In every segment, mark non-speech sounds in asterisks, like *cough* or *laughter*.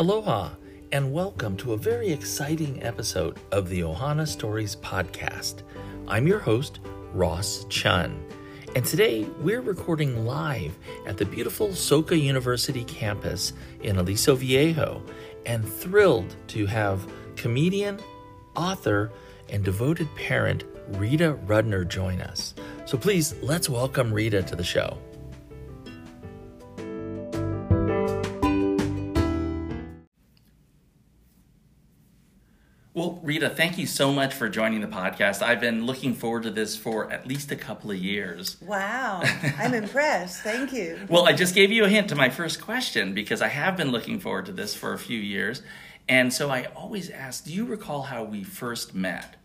Aloha, and welcome to a very exciting episode of the Ohana Stories podcast. I'm your host, Ross Chun, and today we're recording live at the beautiful Soka University campus in Aliso Viejo, and thrilled to have comedian, author, and devoted parent Rita Rudner join us. So please, let's welcome Rita to the show. Rita, thank you so much for joining the podcast. I've been looking forward to this for at least a couple of years. Wow, *laughs* I'm impressed. Thank you. Well, I just gave you a hint to my first question because I have been looking forward to this for a few years. And so I always ask, do you recall how we first met?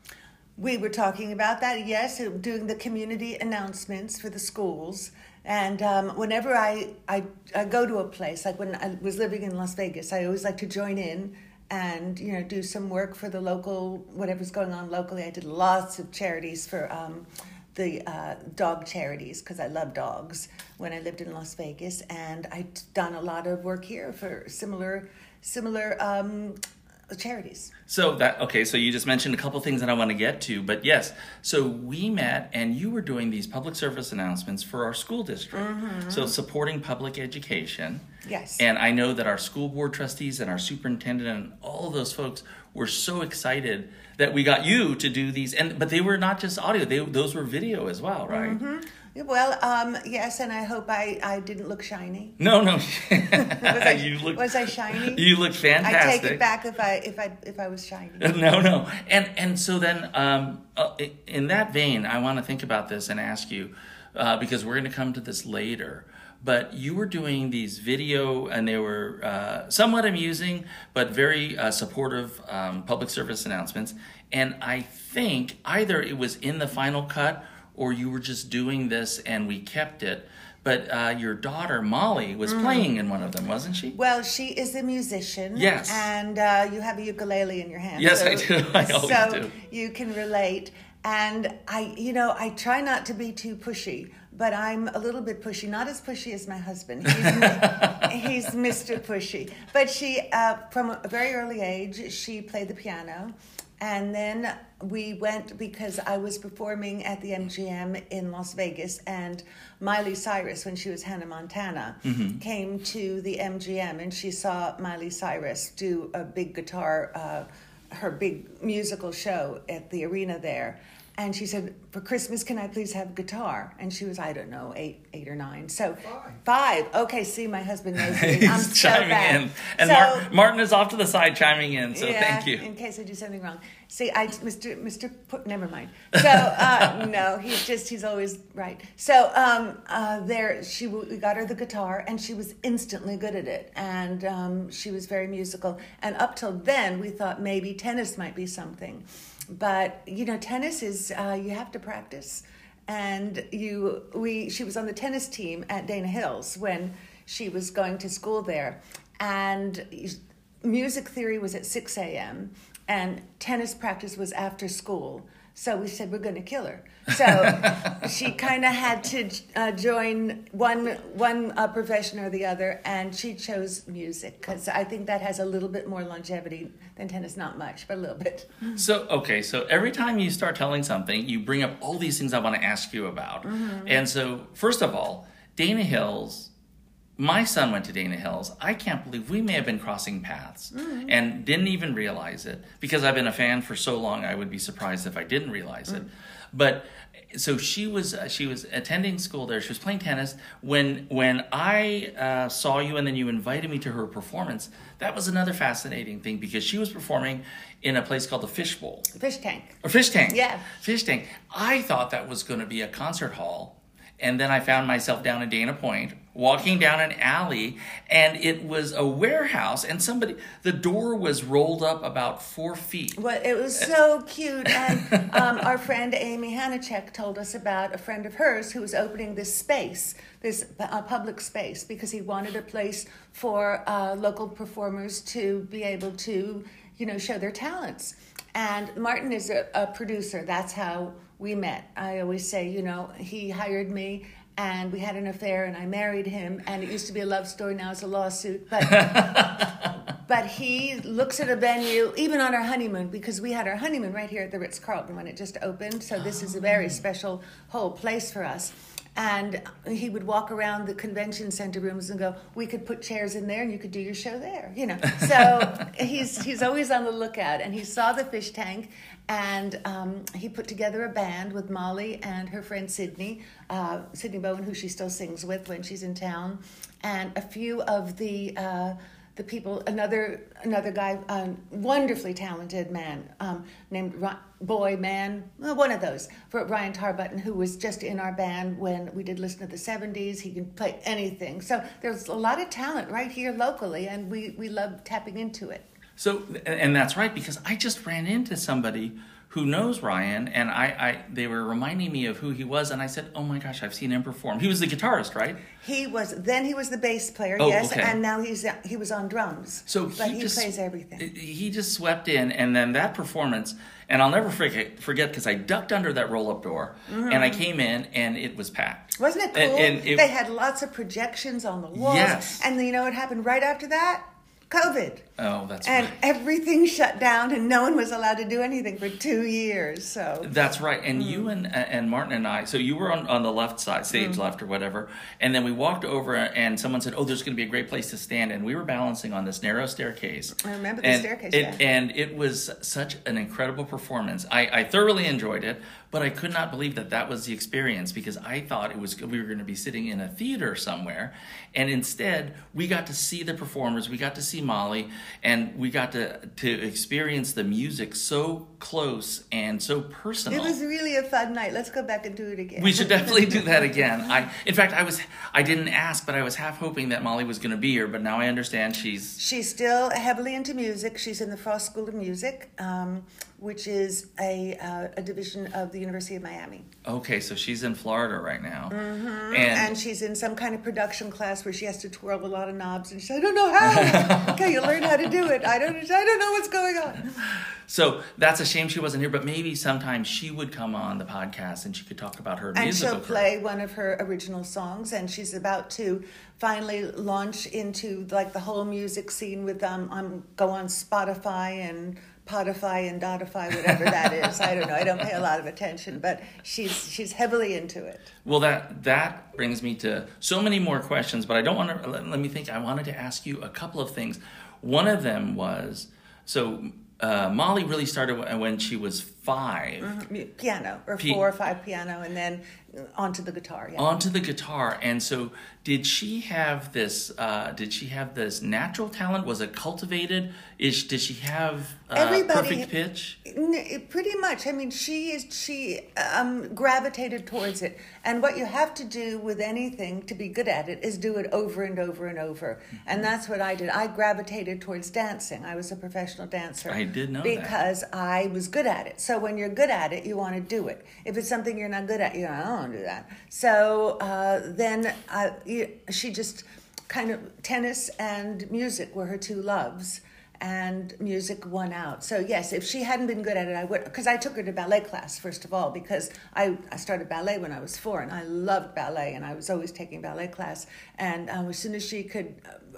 We were talking about that, yes, doing the community announcements for the schools. And um, whenever I, I, I go to a place, like when I was living in Las Vegas, I always like to join in and you know do some work for the local whatever's going on locally. I did lots of charities for um, the uh, dog charities because I love dogs when I lived in Las Vegas, and I'd done a lot of work here for similar similar um, charities. So that okay, so you just mentioned a couple things that I want to get to, but yes, so we met and you were doing these public service announcements for our school district. Mm-hmm. So supporting public education. Yes. And I know that our school board trustees and our superintendent and all of those folks were so excited that we got you to do these and but they were not just audio, they those were video as well, right? Mm-hmm. Well, um, yes, and I hope I, I didn't look shiny. No, no. *laughs* *laughs* was, I, you look, was I shiny? *laughs* You look fantastic. I take it back if I if I if I was shiny. No, no. And and so then, um, uh, in that vein, I want to think about this and ask you uh, because we're going to come to this later. But you were doing these video, and they were uh, somewhat amusing, but very uh, supportive um, public service announcements. And I think either it was in the final cut or you were just doing this and we kept it. But uh, your daughter Molly was mm. playing in one of them, wasn't she? Well, she is a musician. Yes. And uh, you have a ukulele in your hand. Yes, so, I do. *laughs* I always so do. you can relate. And I, you know, I try not to be too pushy, but I'm a little bit pushy. Not as pushy as my husband. He's, *laughs* he's Mr. Pushy. But she, uh, from a very early age, she played the piano and then we went because I was performing at the MGM in Las Vegas, and Miley Cyrus, when she was Hannah Montana, mm-hmm. came to the MGM and she saw Miley Cyrus do a big guitar, uh, her big musical show at the arena there. And she said, "For Christmas, can I please have a guitar?" And she was, I don't know, eight, eight or nine. So five. five. Okay, see, my husband knows me. *laughs* I'm so chiming bad. in, and so, Mar- Martin is off to the side chiming in. So yeah, thank you. In case I do something wrong. See, I, Mr. Mr. Put, never mind. So uh, *laughs* no, he's just he's always right. So um, uh, there, she we got her the guitar, and she was instantly good at it, and um, she was very musical. And up till then, we thought maybe tennis might be something but you know tennis is uh, you have to practice. And you we she was on the tennis team at dana hills when she was going to school there. And music theory was at 6 a.m and tennis practice was after school so we said we're going to kill her. So *laughs* she kind of had to uh, join one one uh, profession or the other, and she chose music because I think that has a little bit more longevity than tennis. Not much, but a little bit. So okay, so every time you start telling something, you bring up all these things I want to ask you about. Mm-hmm. And so first of all, Dana Hills my son went to Dana Hills. I can't believe we may have been crossing paths mm-hmm. and didn't even realize it because I've been a fan for so long. I would be surprised if I didn't realize mm-hmm. it. But so she was uh, she was attending school there. She was playing tennis when when I uh, saw you and then you invited me to her performance. That was another fascinating thing because she was performing in a place called the Fishbowl, Fish Tank, or Fish Tank. Yeah, Fish Tank. I thought that was going to be a concert hall and then I found myself down in Dana Point, walking down an alley, and it was a warehouse, and somebody, the door was rolled up about four feet. Well, it was so cute. And *laughs* um, our friend Amy Hanachek told us about a friend of hers who was opening this space, this uh, public space, because he wanted a place for uh, local performers to be able to, you know, show their talents. And Martin is a, a producer. That's how we met. I always say, you know, he hired me and we had an affair and I married him and it used to be a love story, now it's a lawsuit. But *laughs* but he looks at a venue, even on our honeymoon, because we had our honeymoon right here at the Ritz Carlton when it just opened. So this is a very oh. special whole place for us. And he would walk around the convention center rooms and go, "We could put chairs in there, and you could do your show there." You know, *laughs* so he's he's always on the lookout. And he saw the fish tank, and um, he put together a band with Molly and her friend Sydney, uh, Sydney Bowen, who she still sings with when she's in town, and a few of the. Uh, the people, another another guy, um, wonderfully talented man um, named Ry- Boy Man, one of those, for Ryan Tarbutton, who was just in our band when we did listen to the '70s. He can play anything, so there's a lot of talent right here locally, and we we love tapping into it. So, and that's right because I just ran into somebody who knows Ryan, and I, I, they were reminding me of who he was, and I said, "Oh my gosh, I've seen him perform." He was the guitarist, right? He was then he was the bass player, Oh, yes, okay. and now he's he was on drums. So but he, he, just plays everything. He just swept in, and then that performance, and I'll never forget forget because I ducked under that roll up door, mm-hmm. and I came in, and it was packed. Wasn't it cool? And, and it- they had lots of projections on the walls. Yes. And you know what happened right after that? COVID. oh, that's right. And right. everything shut down, and no one was allowed to do anything for two years. So That's right. And Mm. you and and Martin and I. So you were on, on the left side, stage Mm. left or whatever. And then we walked over, and someone said, "Oh, there's going to be a great place to stand." And we were balancing on this narrow staircase. I remember the and staircase, It, yeah. And it was such an incredible performance. I, I thoroughly enjoyed it, but I could not believe that that was the experience because I thought it was we were going to be sitting in a theater somewhere, and instead we got to see the performers. We got to see Molly, and we got to to experience the music so close and so personal. it was really a fun night. Let's go back and do it again. We should definitely do that *laughs* again. I, in fact, I was, I didn't ask, but I was half hoping that Molly was going to be here. But now I understand she's. She's still heavily into music. She's in the Frost School of Music, um, which is a, uh, a division of the University of Miami. Okay, so she's in Florida right now, And, and, she's in some kind of production class where she has to twirl a lot of knobs, and she "I don't know how." *laughs* okay, you learn how to do it. I don't. I don't know what's going on. so that's a shame she wasn't here. But maybe sometime she would come on the podcast and she could talk about her And musical she'll career. play one of her original songs, and she's about to finally launch into like the whole music scene with um, um go on Spotify and Podify and Dotify, whatever that is. I don't know. I don't pay a lot of attention, but she's she's heavily into it. Well, that that brings me to so many more questions, but I don't want to. Let, let me think. I wanted to ask you a couple of things. One of them was so uh, Molly really started when- when she was 5 Mu- Piano or Pi- four or five piano, and then onto the guitar. Yeah. onto the guitar and so did she have this uh, did she have this natural talent was it cultivated is did she have uh, Everybody- perfect pitch N- Pretty much. I mean, she is she um, gravitated towards it, and what you have to do with anything to be good at it is do it over and over and over, and that's what I did. I gravitated towards dancing. I was a professional dancer. I did know that. because I was good at it. So when you're good at it, you want to do it. If it's something you're not good at, you I don't want to do that. So uh, then you, she just kind of tennis and music were her two loves and music won out. So yes, if she hadn't been good at it, I would because I took her to ballet class first of all because I, I started ballet when I was four and I loved ballet and I was always taking ballet class. And um, as soon as she could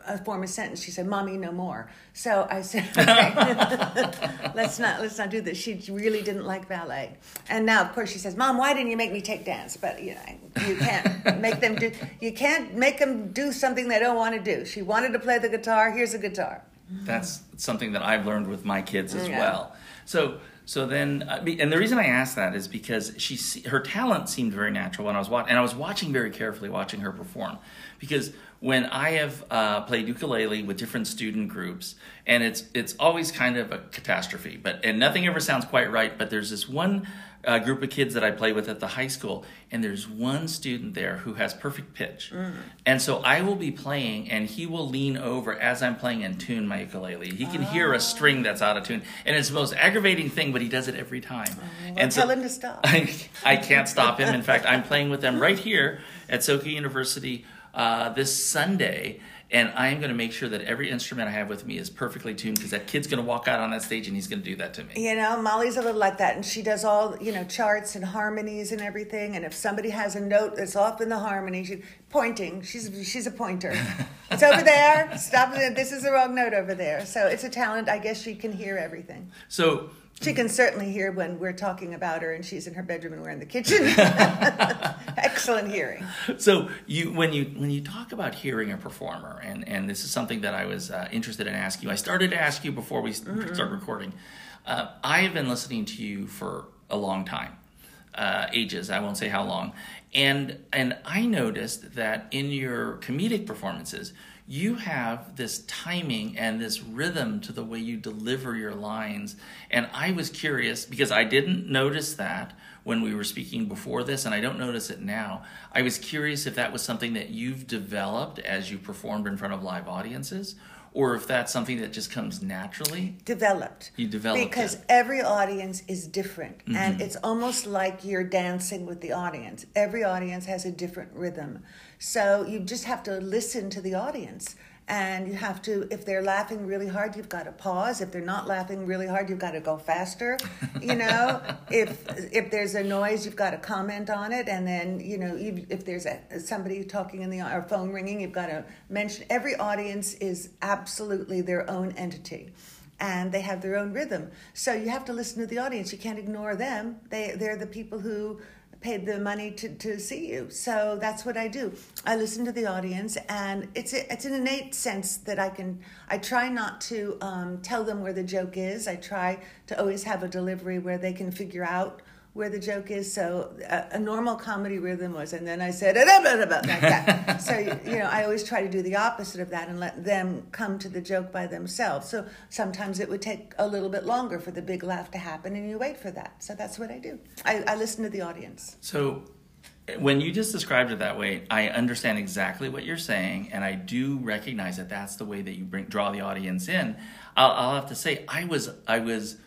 uh, form a sentence, she said, "Mommy, no more." So I said, *laughs* okay, *laughs* "Let's not let's not do this." She really didn't like ballet, and now of course she says, "Mom, why didn't you make me take dance?" But you know, you can't *laughs* make them do. You can't make them do something they don't want to do. She wanted to play the guitar. Here's a guitar. that's something that i've learned with my kids as Yeah. well so so then uh, and the reason i asked that is because she her talent seemed very natural when i was watching and i was watching very carefully watching her perform because when i have uh, played ukulele with different student groups and it's it's always kind of a catastrophe but and nothing ever sounds quite right but there's this one uh, group of kids that I play with at the high school, and there's one student there who has perfect pitch. And so I will be playing, and he will lean over as I'm playing and tune my ukulele. He can hear a string that's out of tune, and it's the most aggravating thing, but he does it every time. and tell him to stop. I, *laughs* I can't stop him. In fact, I'm playing with them right here at Soka University uh, this Sunday, and I am going to make sure that every instrument I have with me is perfectly tuned because that kid's going to walk out on that stage and he's going to do that to me. You know, Molly's a little like that, and she does all you know charts and harmonies and everything. And if somebody has a note that's off in the harmony, she's pointing. She's she's a pointer. *laughs* it's over there. Stop it. This is the wrong note over there. So it's a talent. I guess she can hear everything. So She can certainly hear when we're talking about her and she's in her bedroom and we're in the kitchen. *laughs* *laughs* Excellent hearing. so you when you when you talk about hearing a performer and and this is something that i was uh, interested in asking you i started to ask you before we Mm-hmm. start recording uh, i have been listening to you for a long time uh, ages i won't say how long and and i noticed that in your comedic performances you have this timing and this rhythm to the way you deliver your lines and i was curious because i didn't notice that when we were speaking before this, and I don't notice it now. I was curious if that was something that you've developed as you performed in front of live audiences, or if that's something that just comes naturally. Developed. You developed Because it. every audience is different. Mm-hmm. And it's almost like you're dancing with the audience. Every audience has a different rhythm. So you just have to listen to the audience. And you have to, if they're laughing really hard, you've got to pause. If they're not laughing really hard, you've got to go faster. You know, *laughs* if if there's a noise, you've got to comment on it. And then, you know, if there's a, somebody talking in the or phone ringing, you've got to mention. Every audience is absolutely their own entity and they have their own rhythm. So you have to listen to the audience. You can't ignore them. They they're the people who paid the money to, to see you. So that's what I do. I listen to the audience, and it's a, it's an innate sense that I can. I try not to um, tell them where the joke is. I try to always have a delivery where they can figure out where the joke is. So a, a normal comedy rhythm was, and then I said "Ah, blah, blah, blah," like that. *laughs* so you know, I always try to do the opposite of that and let them come to the joke by themselves. So sometimes it would take a little bit longer for the big laugh to happen, and you wait for that. So that's what I do. I, I listen to the audience. So, when you just described it that way, I understand exactly what you're saying, and I do recognize that that's the way that you bring draw the audience in. I'll, I'll have to say, I was I was.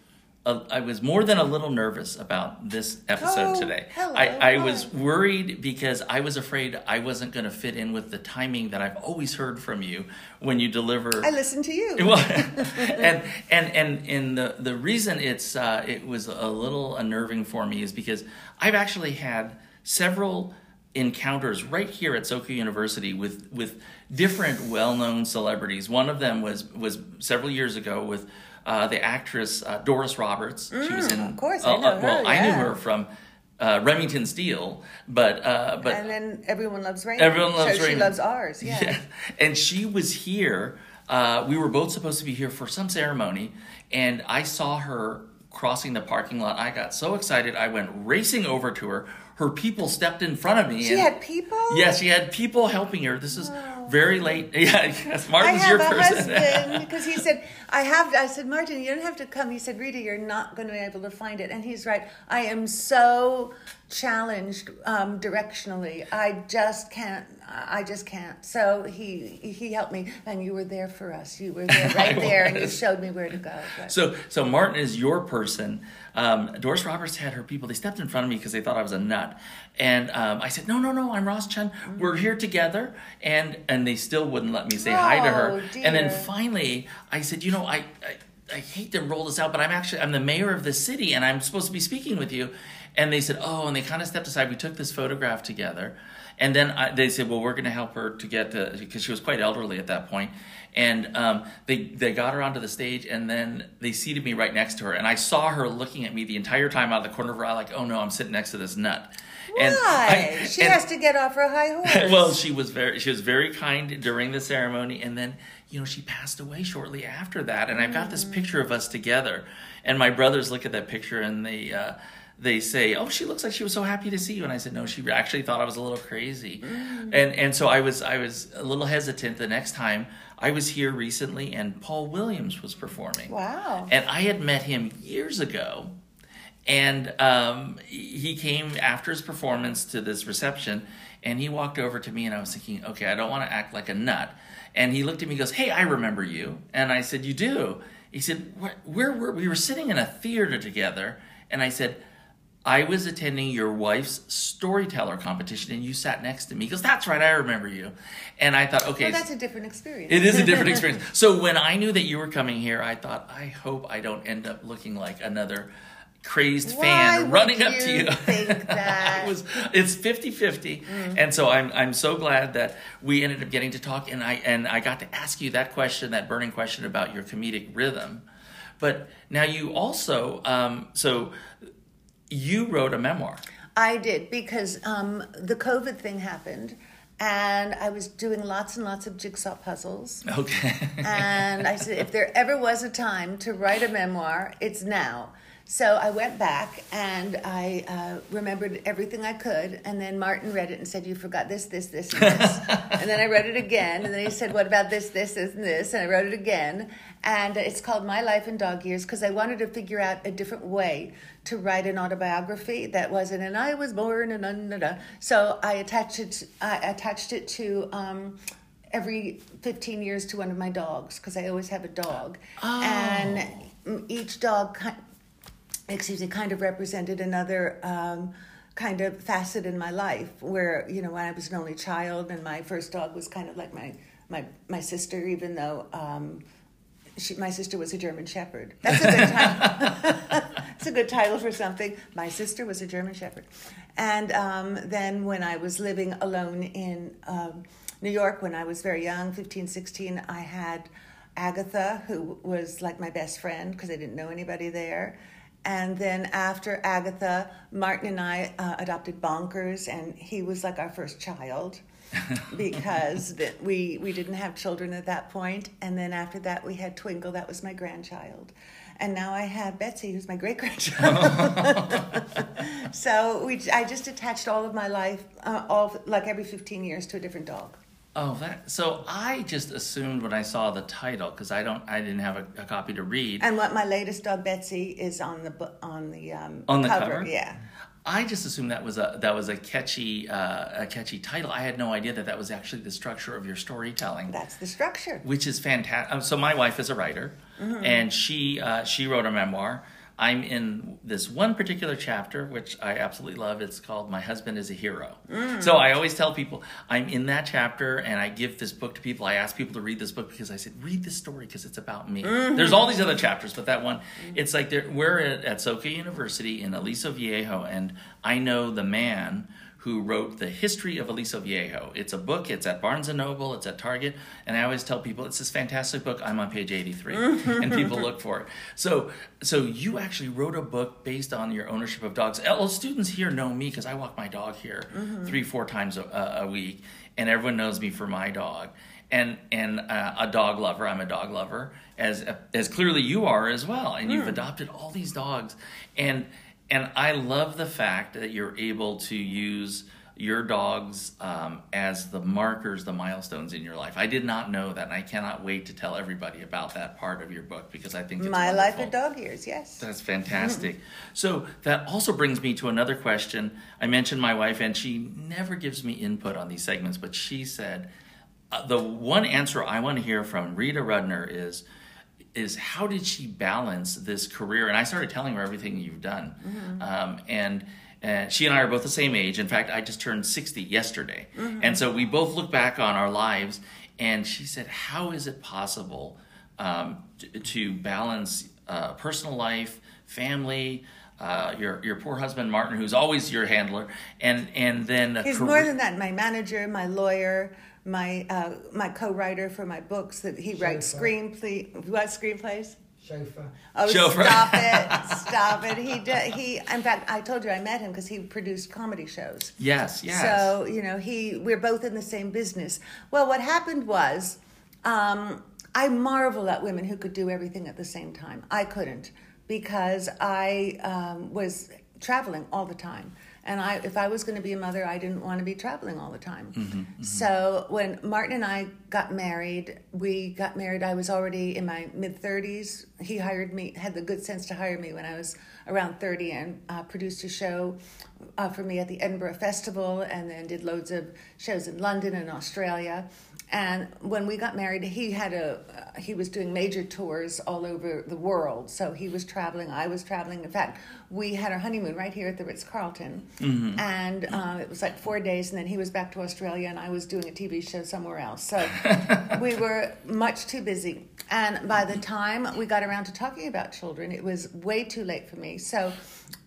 Uh, I was more than a little nervous about this episode Oh, today. hello, I, I hi. was worried because I was afraid I wasn't going to fit in with the timing that I've always heard from you when you deliver. I listen to you. *laughs* Well, *laughs* and and and and the the reason it's uh, it was a little unnerving for me is because I've actually had several encounters right here at Soka University with with different well known celebrities. One of them was was several years ago with. Uh, the actress uh, Doris Roberts. she was in. Mm, of course, I know her, well, I knew her from uh, Remington Steele, but uh, but and then everyone loves Raymond. Everyone loves so she loves ours. *laughs* Yeah. And she was here. Uh, we were both supposed to be here for some ceremony, and I saw her crossing the parking lot. I got so excited, I went racing over to her. Her people stepped in front of me. She had people. Yes, she had people helping her. This is very late. *laughs* Yeah, yes, I have a person. husband *laughs* because he said I have. I said Martin, you don't have to come. He said Rita, you're not going to be able to find it, and he's right. I am so challenged um, directionally. I just can't. I just can't. So he he helped me, and you were there for us. You were there *laughs* right there, and you showed me where to go. But- So, so Martin is your person. Um, Doris Roberts had her people. They stepped in front of me because they thought I was a nut, and um, I said, "No, no, no, I'm Ross Chun. We're here together." And and they still wouldn't let me say hi to her. Oh, And then finally, I said, "You know, I." I I hate to roll this out, but I'm actually I'm the mayor of the city, and I'm supposed to be speaking with you. And they said, "Oh," and they kind of stepped aside. We took this photograph together, and then I, they said, "Well, we're going to help her to get to because she was quite elderly at that point." And um, they they got her onto the stage, and then they seated me right next to her, and I saw her looking at me the entire time out of the corner of her eye, like, "Oh no, I'm sitting next to this nut." And Why? I- she and- has to get off her high *laughs* horse. well, she was very she was very kind during the ceremony, and then you know she passed away shortly after that. And I've got this picture of us together, and my brothers look at that picture and they. Uh, they say, "Oh, she looks like she was so happy to see you," and I said, "No, she actually thought I was a little crazy," and and so I was I was a little hesitant. The next time I was here recently, and Paul Williams was performing. Wow. And I had met him years ago, and um, he came after his performance to this reception, and he walked over to me, and I was thinking, okay, I don't want to act like a nut. And he looked at me, and goes, "Hey, I remember you." And I said, "You do?" He said, "Where, were we? Were sitting in a theater together." And I said, I was attending your wife's storyteller competition and you sat next to me. He goes, That's right, I remember you. And I thought, okay. Well, that's a different experience. It is a different *laughs* experience. So when I knew that you were coming here, I thought, I hope I don't end up looking like another crazed Why fan running up to you. think *laughs* that? it was it's 50-50. And so I'm I'm so glad that we ended up getting to talk and I and I got to ask you that question, that burning question about your comedic rhythm. But now you also um, so you wrote a memoir. I did because um, the COVID thing happened, and I was doing lots and lots of jigsaw puzzles. Okay. *laughs* and I said, if there ever was a time to write a memoir, it's now. So I went back and I uh, remembered everything I could. And then Martin read it and said, You forgot this, this, this, and this. *laughs* and then I read it again. And then he said, What about this, this, this, and this? And I wrote it again. And it's called My Life in Dog Years because I wanted to figure out a different way to write an autobiography that wasn't, and I was born, and da, da, da. So I attached it, I attached it to. Um, every 15 years to one of my dogs because I always have a dog. And each dog, excuse me, kind of represented another um, kind of facet in my life where, you know, when I was an only child and my first dog was kind of like my, my, my sister, even though um, she, my sister was a German Shepherd. That's a good title. *laughs* It's a good title for something. My sister was a German Shepherd. And um, then when I was living alone in um, New York when I was very young, 15, 16, I had Agatha, who was like my best friend because I didn't know anybody there. And then after Agatha, Martin and I uh, adopted Bonkers, and he was like our first child *laughs* because that we we didn't have children at that point. And then after that, we had Twinkle, that was my grandchild, and now I have Betsy, who's my great grandchild. *laughs* *laughs* so we I just attached all of my life, uh, all like every fifteen years, to a different dog. Oh, that. So I just assumed when I saw the title because I don't, I didn't have a, a copy to read. And what my latest dog Betsy is on the on the um, On the cover? Yeah. I just assumed that was a that was a catchy uh, a catchy title. I had no idea that that was actually the structure of your storytelling, That's the structure. which is fantastic. So my wife is a writer, and she uh, she wrote a memoir. I'm in this one particular chapter, which I absolutely love. It's called "My Husband Is a Hero." Mm. So I always tell people I'm in that chapter, and I give this book to people. I ask people to read this book because I said, "Read this story because it's about me." Mm-hmm. There's all these other chapters, but that one, mm-hmm. it's like we're at, at Soka University in Aliso Viejo, and I know the man who wrote the history of Aliso Viejo. It's a book. It's at Barnes and Noble. It's at Target, and I always tell people it's this fantastic book. I'm on page 83, *laughs* and people look for it. So, so you actually wrote a book based on your ownership of dogs. Well, students here know me because I walk my dog here three, four times a, a week, and everyone knows me for my dog. And and uh, a dog lover. I'm a dog lover, as as clearly you are as well. And you've adopted all these dogs, and and I love the fact that you're able to use your dogs um, as the markers, the milestones in your life. I did not know that, and I cannot wait to tell everybody about that part of your book because I think it's My life wonderful. in dog years. Yes. That's fantastic. *laughs* So that also brings me to another question. I mentioned my wife, and she never gives me input on these segments, but she said uh, the one answer I want to hear from Rita Rudner is is how did she balance this career? And I started telling her everything you've done, um, and. Uh, she and I are both the same age. In fact, I just turned 60 yesterday. And so we both look back on our lives, and she said, How is it possible um, to, to balance uh, personal life, family, uh, your your poor husband Martin, who's always your handler, and and then a He's career- more than that. My manager, my lawyer, my uh, my co-writer for my books. That he writes Chauffeur. screenplay. What screenplays? chauffeur. Oh, Chauffeur. stop it! *laughs* Stop it! He did, he. In fact, I told you I met him because he produced comedy shows. Yes, yes. So you know, he we're both in the same business. Well, what happened was, um, I marvel at women who could do everything at the same time. I couldn't because I um, was traveling all the time. And I, if I was going to be a mother, I didn't want to be traveling all the time. So when Martin and I got married, we got married. I was already in my mid thirties. He hired me, had the good sense to hire me when I was around 30 and uh, produced a show uh, for me at the Edinburgh Festival and then did loads of shows in London and Australia. And when we got married, he had a uh, he was doing major tours all over the world. So he was traveling, I was traveling. In fact, we had our honeymoon right here at the Ritz Carlton, mm-hmm. and uh, it was like four days. And then he was back to Australia, and I was doing a TV show somewhere else. So *laughs* we were much too busy. And by the time we got around to talking about children, it was way too late for me. So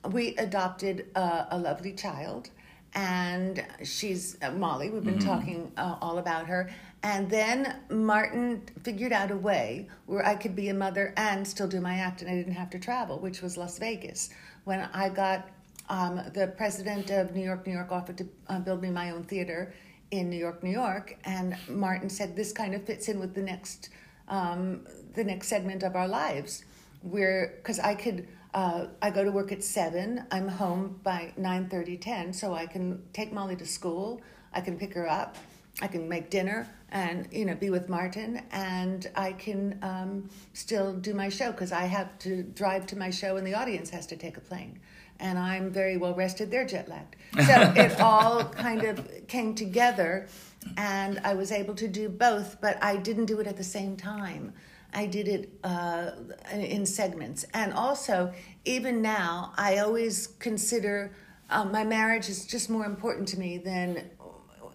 we adopted uh, a lovely child and she's uh, Molly. We've been mm-hmm. talking uh, all about her. And then Martin figured out a way where I could be a mother and still do my act, and I didn't have to travel, which was Las Vegas. When I got um, the president of New York, New York offered to uh, build me my own theater in New York, New York, and Martin said this kind of fits in with the next um, the next segment of our lives, where because I could. Uh, I go to work at seven. I'm home by 9 30, 10, so I can take Molly to school. I can pick her up. I can make dinner and you know be with Martin, and I can um, still do my show because I have to drive to my show, and the audience has to take a plane, and I'm very well rested. They're jet lagged, *laughs* so it all kind of came together, and I was able to do both, but I didn't do it at the same time. I did it uh, in segments, and also even now, I always consider. Um, my marriage is just more important to me than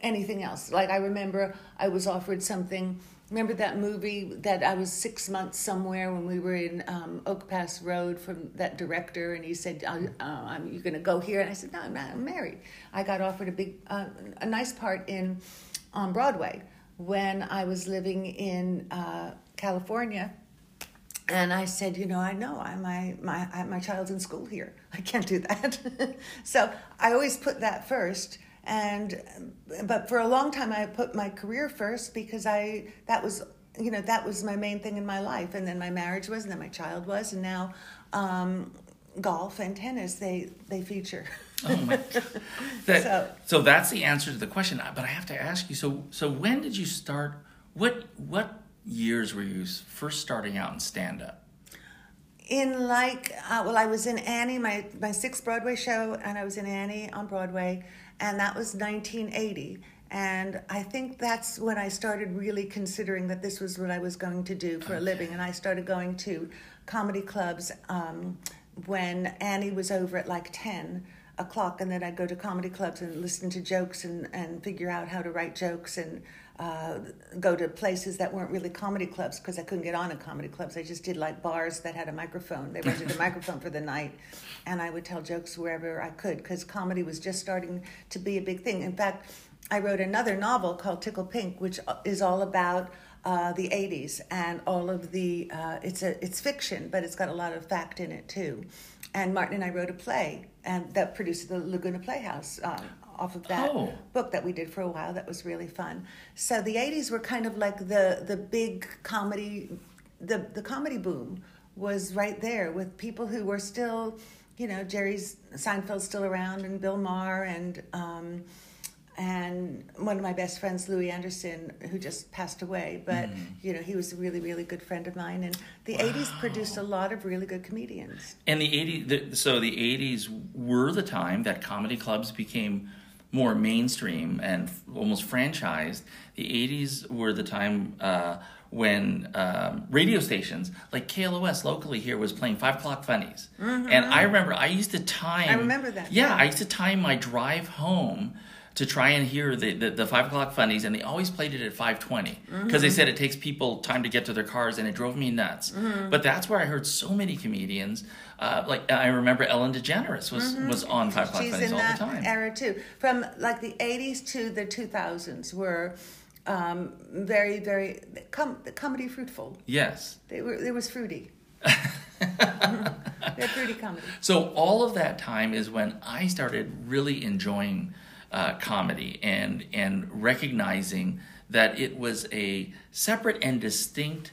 anything else. Like I remember I was offered something. Remember that movie that I was six months somewhere when we were in um, Oak Pass Road from that director, and he said, "You're going to go here," and I said, "No, I'm not. I'm married." I got offered a big, uh, a nice part in on Broadway when I was living in uh, California. And I said, you know, I know I, my my my child's in school here. I can't do that. *laughs* so I always put that first and but for a long time i put my career first because i that was you know that was my main thing in my life. And then my marriage was and then my child was and now um, golf and tennis they they feature. Oh my God. *laughs* That, so, so that's the answer to the question. But i have to ask you so so when did you start what what years were you first starting out in stand up in like uh, well i was in annie my my sixth broadway show and i was in annie on broadway and that was 1980. And I think that's when I started really considering that this was what I was going to do for a living. And I started going to comedy clubs um, when Annie was over at like 10 o'clock. And then I'd go to comedy clubs and listen to jokes and, and figure out how to write jokes and uh, go to places that weren't really comedy clubs because I couldn't get on in comedy clubs. I just did like bars that had a microphone. They rented a *laughs* microphone for the night, and I would tell jokes wherever I could because comedy was just starting to be a big thing. In fact, I wrote another novel called Tickle Pink, which is all about uh, the '80s and all of the. Uh, it's a it's fiction, but it's got a lot of fact in it too. And Martin and I wrote a play, and that produced the Laguna Playhouse um, off of that oh. book that we did for a while. That was really fun. So the '80s were kind of like the the big comedy, the the comedy boom was right there with people who were still, you know, Jerry's Seinfeld's still around and Bill Maher and. Um, and one of my best friends, Louie Anderson, who just passed away, but mm. you know he was a really, really good friend of mine. And the wow. '80s produced a lot of really good comedians. And the '80s, so the '80s were the time that comedy clubs became more mainstream and almost franchised, the 80s were the time uh, when um, radio stations like KLOS locally here was playing five o'clock funnies. Mm-hmm. And I remember I used to time. I remember that. Yeah, yeah, I used to time my drive home to try and hear the, the, the, five o'clock funnies, and they always played it at five twenty because mm-hmm. they said it takes people time to get to their cars, and it drove me nuts. Mm-hmm. But that's where I heard so many comedians. Uh, like I remember Ellen DeGeneres was mm-hmm. was on five o'clock She's funnies all the time. Era too, from like the eighties to the two thousands were. Um, very, very com- comedy fruitful. Yes, they were. It was fruity. *laughs* They're fruity comedy. So all of that time is when I started really enjoying uh, comedy and and recognizing that it was a separate and distinct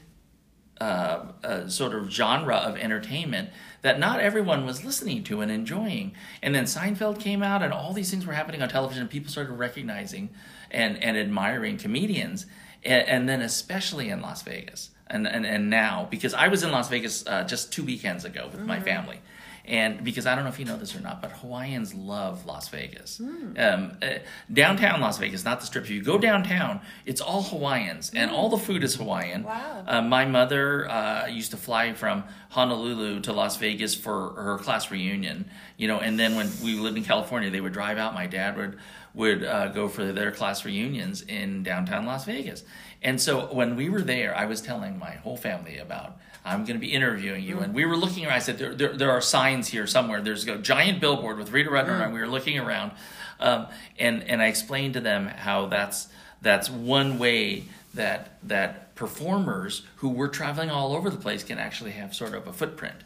uh, uh, sort of genre of entertainment that not everyone was listening to and enjoying. And then Seinfeld came out, and all these things were happening on television, and people started recognizing and, and admiring comedians, and, and then especially in Las Vegas. And, and, and now, because I was in Las Vegas uh, just two weekends ago with mm-hmm. my family, And because I don't know if you know this or not, but Hawaiians love Las Vegas. Um, uh, downtown Las Vegas, not the strip. If you go downtown, it's all Hawaiians, and all the food is Hawaiian. Wow. Uh, my mother uh, used to fly from Honolulu to Las Vegas for her class reunion, you know, and then when we lived in California, they would drive out. My dad would would uh, go for their class reunions in downtown Las Vegas. And so when we were there, I was telling my whole family about I'm going to be interviewing you, and we were looking around. I said there, there, there are signs here somewhere. There's a giant billboard with Rita Rudner, and we were looking around, um, and and I explained to them how that's that's one way that that performers who were traveling all over the place can actually have sort of a footprint.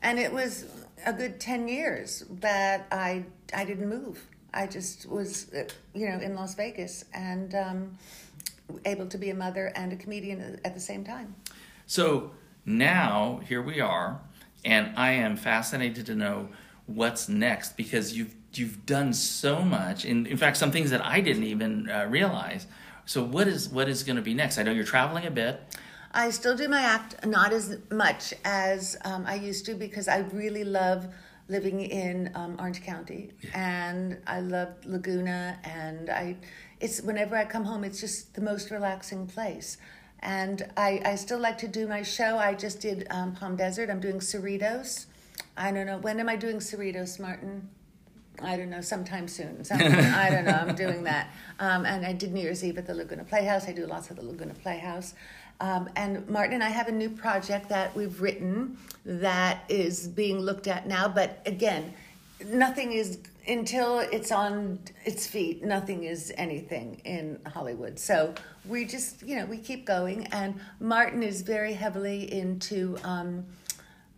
And it was a good 10 years that I, I didn't move. I just was, you know, in Las Vegas and um, able to be a mother and a comedian at the same time. So now here we are, and I am fascinated to know what's next because you've you've done so much. In in fact, some things that I didn't even uh, realize. So what is what is going to be next? I know you're traveling a bit. I still do my act, not as much as um, I used to because I really love living in um, Orange County and I love Laguna and I it's whenever I come home it's just the most relaxing place and I, I still like to do my show I just did um, Palm Desert I'm doing Cerritos I don't know when am I doing Cerritos Martin I don't know, sometime soon. *laughs* Some, I don't know. I'm doing that. Um, and I did New Year's Eve at the Laguna Playhouse. I do lots at the Laguna Playhouse. Um, and Martin and I have a new project that we've written that is being looked at now. But again, nothing is until it's on its feet. Nothing is anything in Hollywood. So we just, you know, we keep going. And Martin is very heavily into. Um,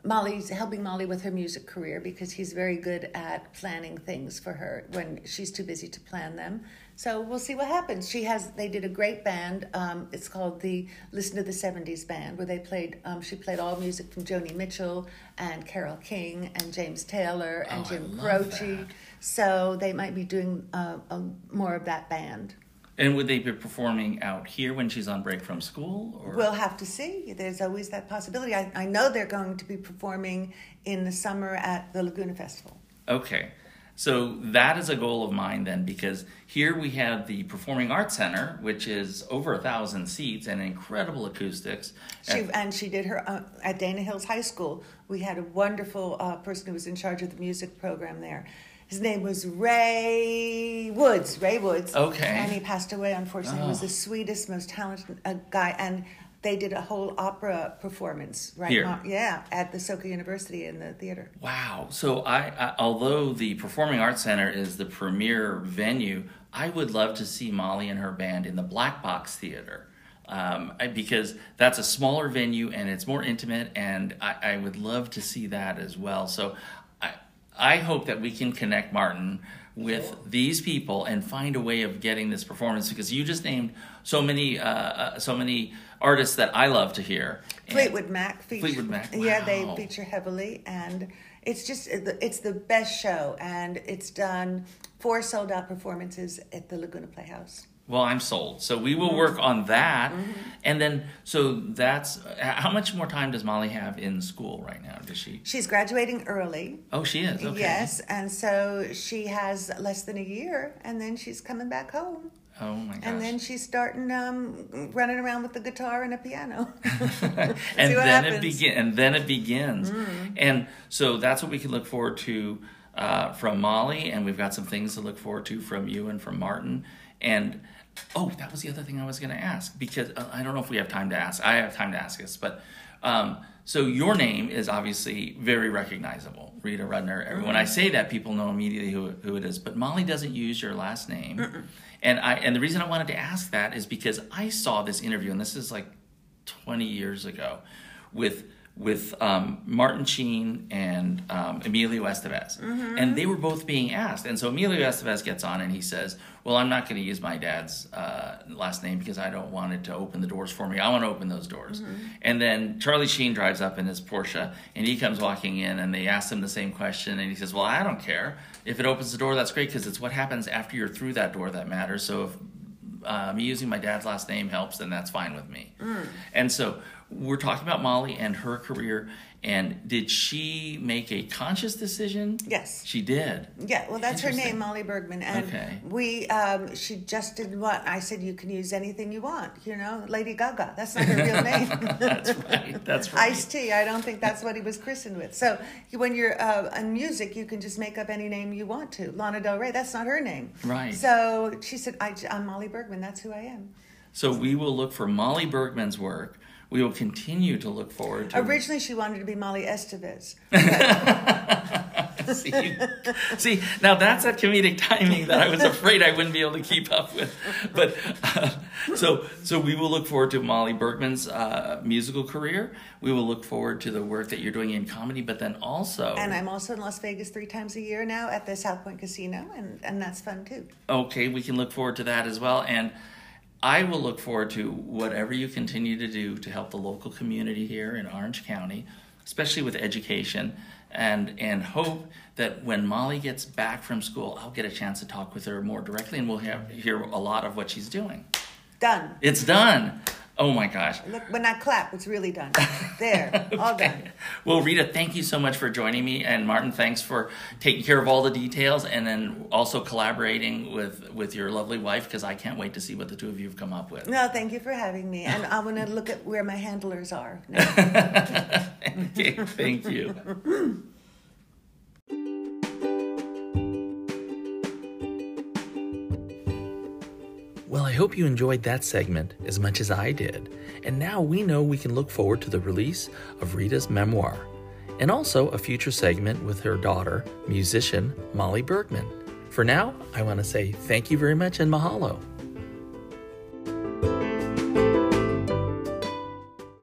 Molly's helping Molly with her music career because he's very good at planning things for her when she's too busy to plan them. So we'll see what happens. She has they did a great band. Um, it's called the Listen to the '70s Band, where they played. Um, she played all music from Joni Mitchell and Carole King and James Taylor and Oh, Jim Croce. So they might be doing uh, a, more of that band. And would they be performing out here when she's on break from school? Or We'll have to see. There's always that possibility. I, I know they're going to be performing in the summer at the Laguna Festival. Okay. So that is a goal of mine then, because here we have the Performing Arts Center, which is over a thousand seats and incredible acoustics. She and she did her uh, at Dana Hills High School. We had a wonderful uh, person who was in charge of the music program there. His name was Ray Woods. Ray Woods. Okay. And he passed away. Unfortunately, he was Oh. the sweetest, most talented uh, guy. And they did a whole opera performance right Here. now. Yeah, at the Soka University in the theater. Wow. So I, I, although the Performing Arts Center is the premier venue, I would love to see Molly and her band in the Black Box Theater. Um, I- because that's a smaller venue and it's more intimate, and I, I would love to see that as well. So I, hope that we can connect Martin with these people and find a way of getting this performance because you just named so many uh, uh, so many artists that I love to hear. Fleetwood Mac feature. Fleetwood Mac, Yeah, they feature heavily, and it's just it's the best show, and it's done four sold out performances at the Laguna Playhouse. Well, I'm sold. So we will work on that, and then so that's how much more time does Molly have in school right now? Does she? She's graduating early. Oh, she is. Okay. Yes, and so she has less than a year, and then she's coming back home, Oh my gosh. and then she's starting um, running around with the guitar and a piano. *laughs* *laughs* and then. Mm. it begin and then it begins and so that's what we can look forward to uh, from molly and we've got some things to look forward to from you and from martin and oh that was the other thing i was going to ask because uh, i don't know if we have time to ask i have time to ask this but um, so your name is obviously very recognizable rita rudner. When i say that people know immediately who, who it is but molly doesn't use your last name. And i and the reason i wanted to ask that is because i saw this interview and this is like 20 years ago with with um, Martin Sheen and um, Emilio Estevez, and they were both being asked. And so Emilio Estevez gets on and he says, "Well, I'm not going to use my dad's uh, last name because I don't want it to open the doors for me. I want to open those doors." And then Charlie Sheen drives up in his Porsche, and he comes walking in, and they ask him the same question, and he says, "Well, I don't care if it opens the door. That's great because it's what happens after you're through that door that matters. So if uh, me using my dad's last name helps, then that's fine with me." And so we're talking about Molly and her career. And did she make a conscious decision? Yes. She did. Yeah, well, that's her name, Molly Bergman, and Okay. we. Um, she just didn't want. I said you can use anything you want. You know, Lady Gaga. That's not her real *laughs* name. That's right. That's *laughs* right. Ice T. I don't think that's what he was christened with. So when you're uh, in music, you can just make up any name you want to. Lana Del Rey. That's not her name. Right. So she said, I, "I'm Molly Bergman. That's who I am." So we will look for Molly Bergman's work. We will continue to look forward to Originally, she wanted to be Molly Estevez. *laughs* see, see, now that's that comedic timing that I was afraid I wouldn't be able to keep up with. But uh, so, so we will look forward to Molly Bergman's uh, musical career. We will look forward to the work that you're doing in comedy, but then also, And I'm also in Las Vegas three times a year now at the South Point Casino, and, and that's fun too. okay, we can look forward to that as well. And I will look forward to whatever you continue to do to help the local community here in Orange County, especially with education, and and hope that when Molly gets back from school, I'll get a chance to talk with her more directly, and we'll have, hear a lot of what she's doing. Done. It's done. Oh my gosh. Look, when I clap, it's really done. There, *laughs* all done. Well, Rita, thank you so much for joining me, and Martin, thanks for taking care of all the details, and then also collaborating with with your lovely wife because I can't wait to see what the two of you have come up with. No, thank you for having me. And I want to look at where my handlers are. now. *laughs* okay, thank you. *laughs* Well, I hope you enjoyed that segment as much as I did. And now we know we can look forward to the release of Rita's memoir and also a future segment with her daughter, musician Molly Bergman. For now, I want to say thank you very much and mahalo.